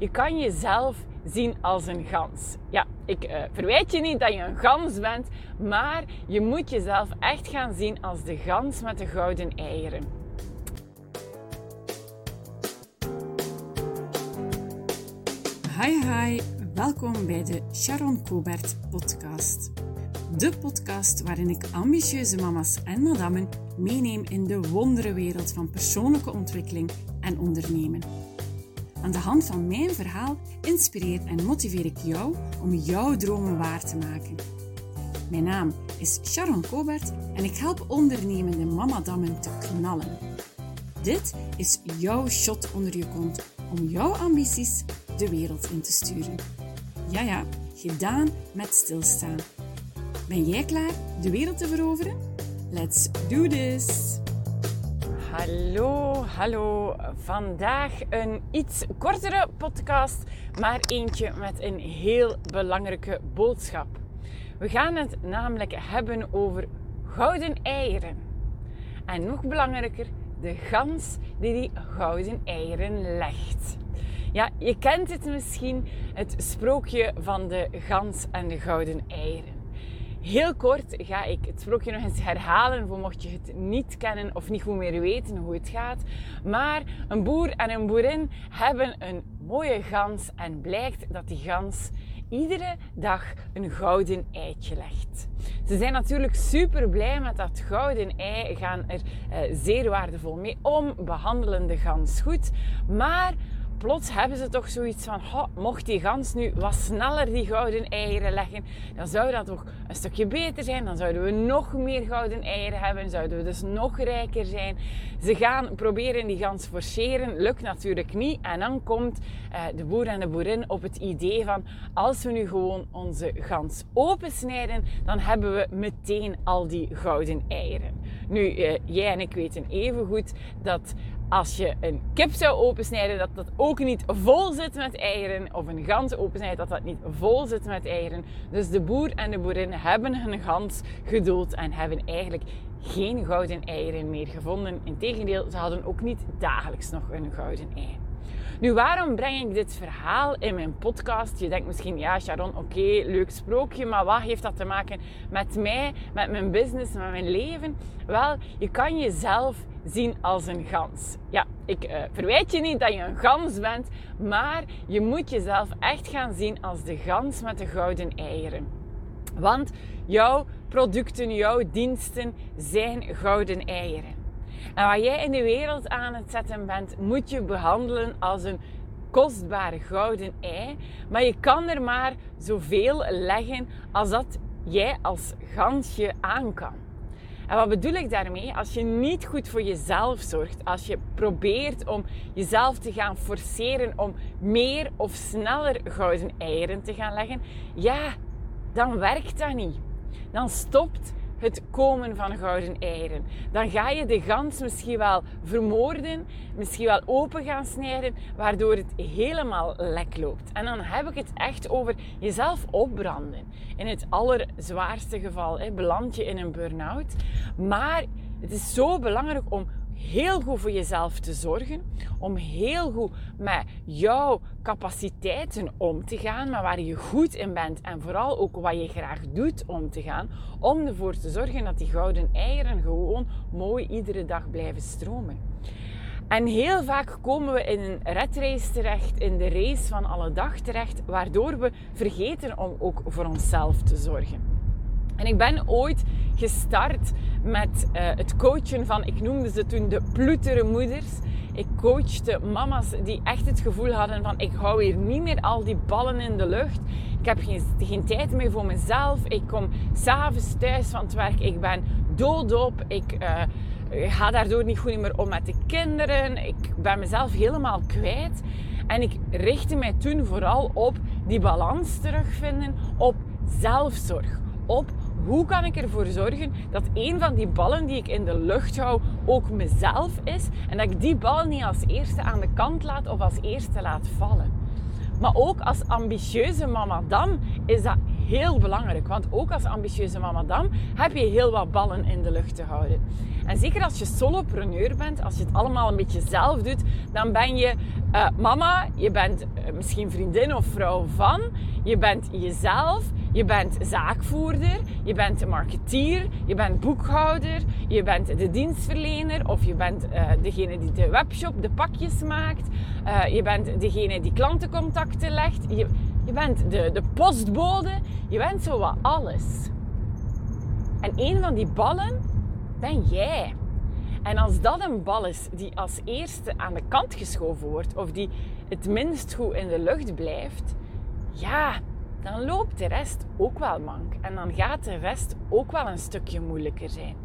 je kan jezelf zien als een gans. Ja, ik uh, verwijt je niet dat je een gans bent, maar je moet jezelf echt gaan zien als de gans met de gouden eieren. Hi hi, welkom bij de Sharon Cobert podcast. De podcast waarin ik ambitieuze mama's en madammen meeneem in de wonderenwereld van persoonlijke ontwikkeling en ondernemen. Aan de hand van mijn verhaal inspireer en motiveer ik jou om jouw dromen waar te maken. Mijn naam is Sharon Kobert en ik help ondernemende mamadammen te knallen. Dit is jouw shot onder je kont om jouw ambities de wereld in te sturen. Ja ja, gedaan met stilstaan. Ben jij klaar de wereld te veroveren? Let's do this! Hallo, hallo. Vandaag een iets kortere podcast, maar eentje met een heel belangrijke boodschap. We gaan het namelijk hebben over gouden eieren. En nog belangrijker, de gans die die gouden eieren legt. Ja, je kent het misschien, het sprookje van de gans en de gouden eieren. Heel kort ga ik het sprookje nog eens herhalen voor mocht je het niet kennen of niet goed meer weten hoe het gaat. Maar een boer en een boerin hebben een mooie gans en blijkt dat die gans iedere dag een gouden eitje legt. Ze zijn natuurlijk super blij met dat gouden ei, gaan er eh, zeer waardevol mee om, behandelen de gans goed. Maar plots hebben ze toch zoiets van, mocht die gans nu wat sneller die gouden eieren leggen, dan zou dat toch een stukje beter zijn. Dan zouden we nog meer gouden eieren hebben, zouden we dus nog rijker zijn. Ze gaan proberen die gans forceren, lukt natuurlijk niet. En dan komt uh, de boer en de boerin op het idee van, als we nu gewoon onze gans opensnijden, dan hebben we meteen al die gouden eieren. Nu, uh, jij en ik weten even goed dat als je een kip zou opensnijden, dat dat ook niet vol zit met eieren. Of een gans opensnijdt, dat dat niet vol zit met eieren. Dus de boer en de boerin hebben hun gans gedood en hebben eigenlijk geen gouden eieren meer gevonden. Integendeel, ze hadden ook niet dagelijks nog een gouden ei. Nu, waarom breng ik dit verhaal in mijn podcast? Je denkt misschien, ja, Sharon, oké, leuk sprookje, maar wat heeft dat te maken met mij, met mijn business, met mijn leven? Wel, je kan jezelf zien als een gans. Ja, ik uh, verwijt je niet dat je een gans bent, maar je moet jezelf echt gaan zien als de gans met de gouden eieren. Want jouw producten, jouw diensten zijn gouden eieren. En wat jij in de wereld aan het zetten bent, moet je behandelen als een kostbare gouden ei. Maar je kan er maar zoveel leggen als dat jij als gansje aan kan. En wat bedoel ik daarmee? Als je niet goed voor jezelf zorgt, als je probeert om jezelf te gaan forceren om meer of sneller gouden eieren te gaan leggen, ja, dan werkt dat niet. Dan stopt het komen van gouden eieren. Dan ga je de gans misschien wel vermoorden, misschien wel open gaan snijden, waardoor het helemaal lek loopt. En dan heb ik het echt over jezelf opbranden. In het allerzwaarste geval hè, beland je in een burn-out. Maar het is zo belangrijk om heel goed voor jezelf te zorgen, om heel goed met jouw capaciteiten om te gaan, maar waar je goed in bent en vooral ook wat je graag doet om te gaan, om ervoor te zorgen dat die gouden eieren gewoon mooi iedere dag blijven stromen. En heel vaak komen we in een redrace terecht, in de race van alle dag terecht, waardoor we vergeten om ook voor onszelf te zorgen. En ik ben ooit gestart met uh, het coachen van, ik noemde ze toen de ploetere moeders. Ik coachte mama's die echt het gevoel hadden van, ik hou hier niet meer al die ballen in de lucht. Ik heb geen, geen tijd meer voor mezelf. Ik kom s'avonds thuis van het werk. Ik ben doodop. Ik uh, ga daardoor niet goed meer om met de kinderen. Ik ben mezelf helemaal kwijt. En ik richtte mij toen vooral op die balans terugvinden, op zelfzorg, op hoe kan ik ervoor zorgen dat een van die ballen die ik in de lucht hou ook mezelf is en dat ik die bal niet als eerste aan de kant laat of als eerste laat vallen. Maar ook als ambitieuze mama dan is dat heel belangrijk. Want ook als ambitieuze mama dan heb je heel wat ballen in de lucht te houden. En zeker als je solopreneur bent, als je het allemaal een beetje zelf doet, dan ben je uh, mama, je bent uh, misschien vriendin of vrouw van, je bent jezelf, je bent zaakvoerder, je bent marketeer, je bent boekhouder, je bent de dienstverlener of je bent uh, degene die de webshop, de pakjes maakt, je bent degene die klantencontacten legt, je, je bent de, de postbode, je bent zo wat alles. En een van die ballen ben jij. En als dat een bal is die als eerste aan de kant geschoven wordt, of die het minst goed in de lucht blijft, ja, dan loopt de rest ook wel mank. En dan gaat de rest ook wel een stukje moeilijker zijn.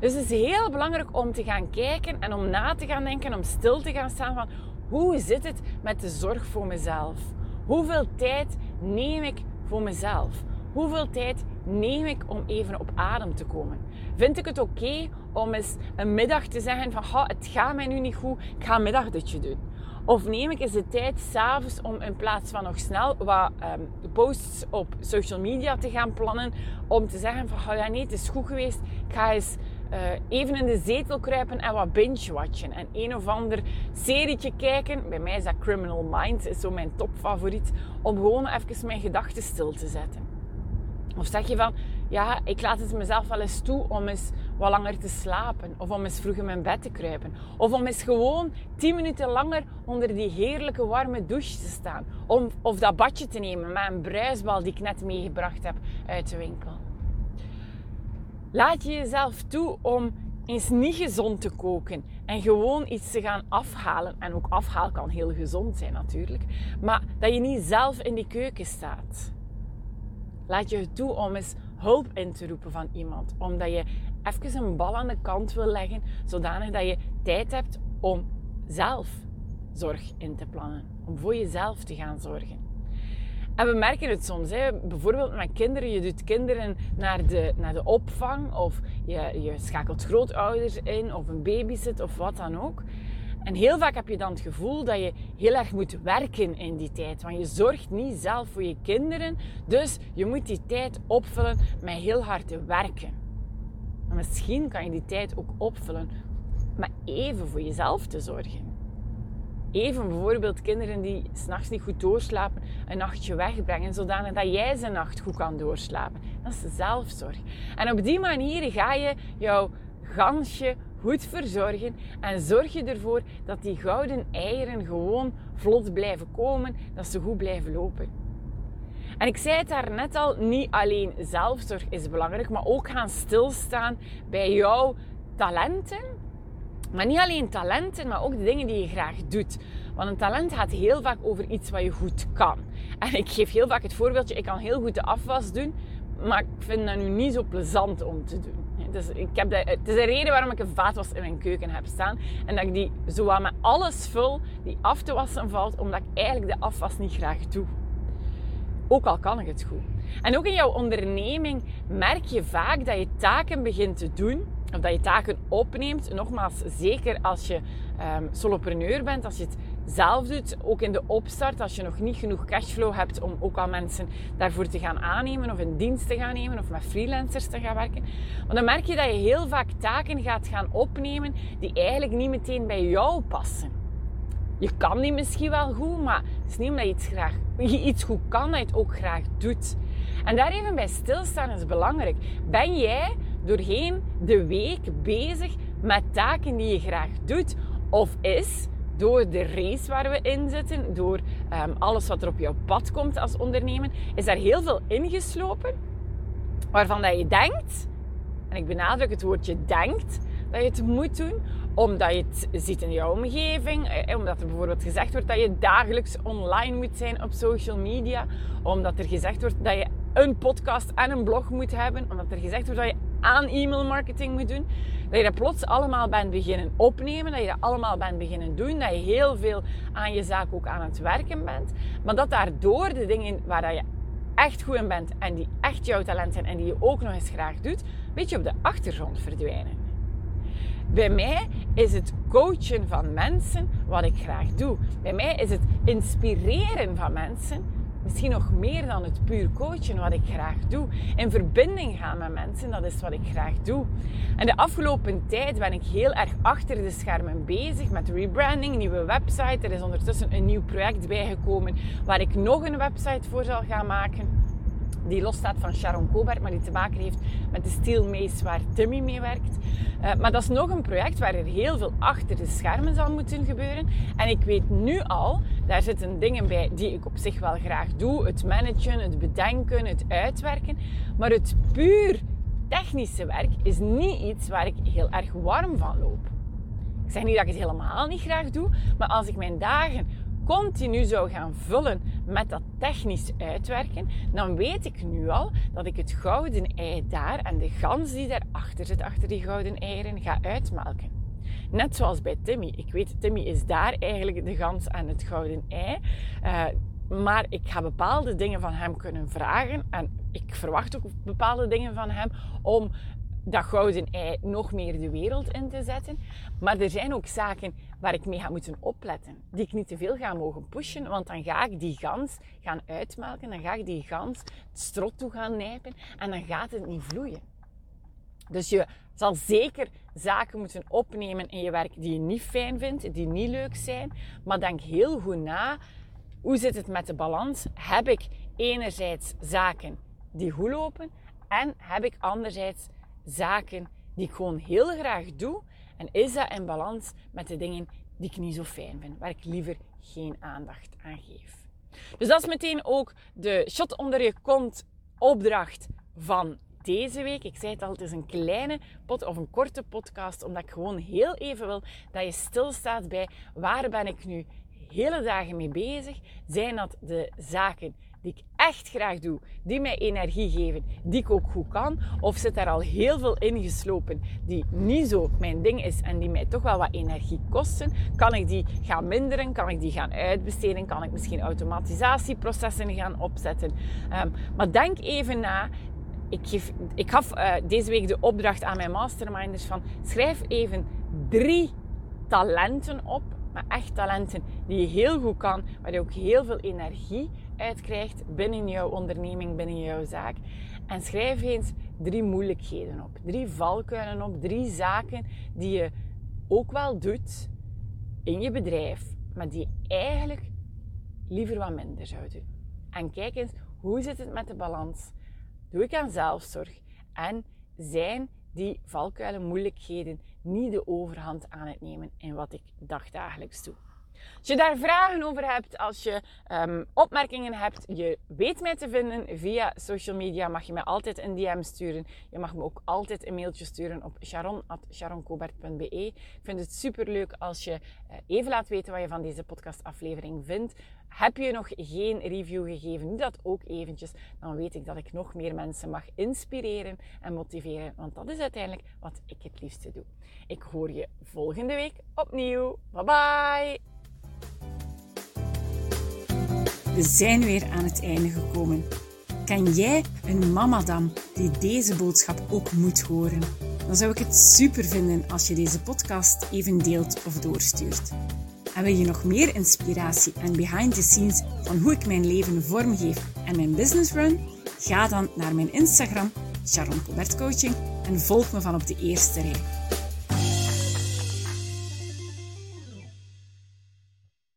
Dus het is heel belangrijk om te gaan kijken en om na te gaan denken, om stil te gaan staan van hoe zit het met de zorg voor mezelf? Hoeveel tijd neem ik voor mezelf? Hoeveel tijd neem ik om even op adem te komen? Vind ik het oké om eens een middag te zeggen van het gaat mij nu niet goed, ik ga een middagdutje doen? Of neem ik eens de tijd s'avonds om in plaats van nog snel wat um, posts op social media te gaan plannen, om te zeggen van ja nee, het is goed geweest, ik ga eens uh, even in de zetel kruipen en wat binge-watchen. En een of ander serietje kijken. Bij mij is dat Criminal Minds, is zo mijn topfavoriet. Om gewoon even mijn gedachten stil te zetten. Of zeg je van, ja, ik laat het mezelf wel eens toe om eens wat langer te slapen. Of om eens vroeg in mijn bed te kruipen. Of om eens gewoon 10 minuten langer onder die heerlijke warme douche te staan. Om, of dat badje te nemen met een bruisbal die ik net meegebracht heb uit de winkel. Laat je jezelf toe om eens niet gezond te koken en gewoon iets te gaan afhalen. En ook afhaal kan heel gezond zijn natuurlijk. Maar dat je niet zelf in die keuken staat. Laat je toe om eens hulp in te roepen van iemand. Omdat je even een bal aan de kant wil leggen, zodanig dat je tijd hebt om zelf zorg in te plannen. Om voor jezelf te gaan zorgen. En we merken het soms, hè. bijvoorbeeld met kinderen. Je doet kinderen naar de, naar de opvang of je, je schakelt grootouders in of een babysit of wat dan ook. En heel vaak heb je dan het gevoel dat je heel erg moet werken in die tijd. Want je zorgt niet zelf voor je kinderen. Dus je moet die tijd opvullen met heel hard te werken. Maar misschien kan je die tijd ook opvullen met even voor jezelf te zorgen. Even bijvoorbeeld kinderen die s'nachts niet goed doorslapen, een nachtje wegbrengen, zodanig dat jij ze nacht goed kan doorslapen. Dat is zelfzorg. En op die manier ga je jouw gansje goed verzorgen en zorg je ervoor dat die gouden eieren gewoon vlot blijven komen, dat ze goed blijven lopen. En ik zei het daar net al, niet alleen zelfzorg is belangrijk, maar ook gaan stilstaan bij jouw talenten. Maar niet alleen talenten, maar ook de dingen die je graag doet. Want een talent gaat heel vaak over iets wat je goed kan. En ik geef heel vaak het voorbeeldje, ik kan heel goed de afwas doen, maar ik vind dat nu niet zo plezant om te doen. Dus ik heb het is de reden waarom ik een vaatwas in mijn keuken heb staan. En dat ik die zo met alles vul die af te wassen valt, omdat ik eigenlijk de afwas niet graag doe. Ook al kan ik het goed. En ook in jouw onderneming merk je vaak dat je taken begint te doen, of dat je taken opneemt. Nogmaals, zeker als je um, solopreneur bent, als je het zelf doet, ook in de opstart, als je nog niet genoeg cashflow hebt om ook al mensen daarvoor te gaan aannemen of in dienst te gaan nemen of met freelancers te gaan werken. Want dan merk je dat je heel vaak taken gaat gaan opnemen die eigenlijk niet meteen bij jou passen. Je kan die misschien wel goed, maar het is niet omdat je iets, graag, je iets goed kan, dat je het ook graag doet. En daar even bij stilstaan is belangrijk. Ben jij doorheen de week bezig met taken die je graag doet? Of is door de race waar we in zitten, door um, alles wat er op jouw pad komt als ondernemer, is daar heel veel ingeslopen waarvan dat je denkt, en ik benadruk het woordje denkt, dat je het moet doen, omdat je het ziet in jouw omgeving, eh, omdat er bijvoorbeeld gezegd wordt dat je dagelijks online moet zijn op social media, omdat er gezegd wordt dat je een podcast en een blog moet hebben, omdat er gezegd wordt dat je aan e-mail marketing moet doen. Dat je dat plots allemaal bent beginnen opnemen, dat je dat allemaal bent beginnen doen, dat je heel veel aan je zaak ook aan het werken bent. Maar dat daardoor de dingen waar je echt goed in bent en die echt jouw talent zijn en die je ook nog eens graag doet, een beetje op de achtergrond verdwijnen. Bij mij is het coachen van mensen wat ik graag doe. Bij mij is het inspireren van mensen Misschien nog meer dan het puur coachen, wat ik graag doe. In verbinding gaan met mensen, dat is wat ik graag doe. En de afgelopen tijd ben ik heel erg achter de schermen bezig met rebranding, nieuwe website. Er is ondertussen een nieuw project bijgekomen waar ik nog een website voor zal gaan maken die losstaat van Sharon Cobert, maar die te maken heeft met de Steel Mace waar Timmy mee werkt. Uh, maar dat is nog een project waar er heel veel achter de schermen zal moeten gebeuren. En ik weet nu al, daar zitten dingen bij die ik op zich wel graag doe. Het managen, het bedenken, het uitwerken. Maar het puur technische werk is niet iets waar ik heel erg warm van loop. Ik zeg niet dat ik het helemaal niet graag doe, maar als ik mijn dagen continu zou gaan vullen met dat technisch uitwerken, dan weet ik nu al dat ik het gouden ei daar en de gans die daarachter zit, achter die gouden eieren, ga uitmelken. Net zoals bij Timmy. Ik weet, Timmy is daar eigenlijk de gans en het gouden ei. Uh, maar ik ga bepaalde dingen van hem kunnen vragen. En ik verwacht ook bepaalde dingen van hem om dat gouden ei nog meer de wereld in te zetten. Maar er zijn ook zaken waar ik mee ga moeten opletten. Die ik niet te veel ga mogen pushen, want dan ga ik die gans gaan uitmelken. Dan ga ik die gans het strot toe gaan nijpen en dan gaat het niet vloeien. Dus je zal zeker zaken moeten opnemen in je werk die je niet fijn vindt, die niet leuk zijn. Maar denk heel goed na, hoe zit het met de balans? Heb ik enerzijds zaken die goed lopen en heb ik anderzijds zaken die ik gewoon heel graag doe? En is dat in balans met de dingen die ik niet zo fijn vind, waar ik liever geen aandacht aan geef? Dus dat is meteen ook de shot onder je kont opdracht van deze week. Ik zei het al, het is een kleine pot of een korte podcast, omdat ik gewoon heel even wil dat je stilstaat bij waar ben ik nu hele dagen mee bezig. Zijn dat de zaken die ik echt graag doe, die mij energie geven, die ik ook goed kan? Of zit daar al heel veel ingeslopen die niet zo mijn ding is en die mij toch wel wat energie kosten? Kan ik die gaan minderen? Kan ik die gaan uitbesteden? Kan ik misschien automatisatieprocessen gaan opzetten? Ehm, maar denk even na. Ik, ik gaf uh, deze week de opdracht aan mijn masterminders van schrijf even drie talenten op maar echt talenten die je heel goed kan, waar je ook heel veel energie uit krijgt binnen jouw onderneming, binnen jouw zaak. En schrijf eens drie moeilijkheden op, drie valkuilen op, drie zaken die je ook wel doet in je bedrijf, maar die je eigenlijk liever wat minder zou doen. En kijk eens, hoe zit het met de balans? Doe ik aan zelfzorg? En zijn die valkuilen, moeilijkheden niet de overhand aan het nemen in wat ik dagdagelijks doe. Als je daar vragen over hebt, als je um, opmerkingen hebt, je weet mij te vinden via social media, mag je mij altijd een DM sturen. Je mag me ook altijd een mailtje sturen op sharon.sharoncobert.be. Ik vind het super leuk als je uh, even laat weten wat je van deze podcastaflevering vindt. Heb je nog geen review gegeven, doe dat ook eventjes. Dan weet ik dat ik nog meer mensen mag inspireren en motiveren. Want dat is uiteindelijk wat ik het liefste doe. Ik hoor je volgende week opnieuw. Bye bye! We zijn weer aan het einde gekomen. Kan jij een mamadam die deze boodschap ook moet horen? Dan zou ik het super vinden als je deze podcast even deelt of doorstuurt. En wil je nog meer inspiratie en behind the scenes van hoe ik mijn leven vormgeef en mijn business run? Ga dan naar mijn Instagram, Sharon Coaching, en volg me van op de eerste rij.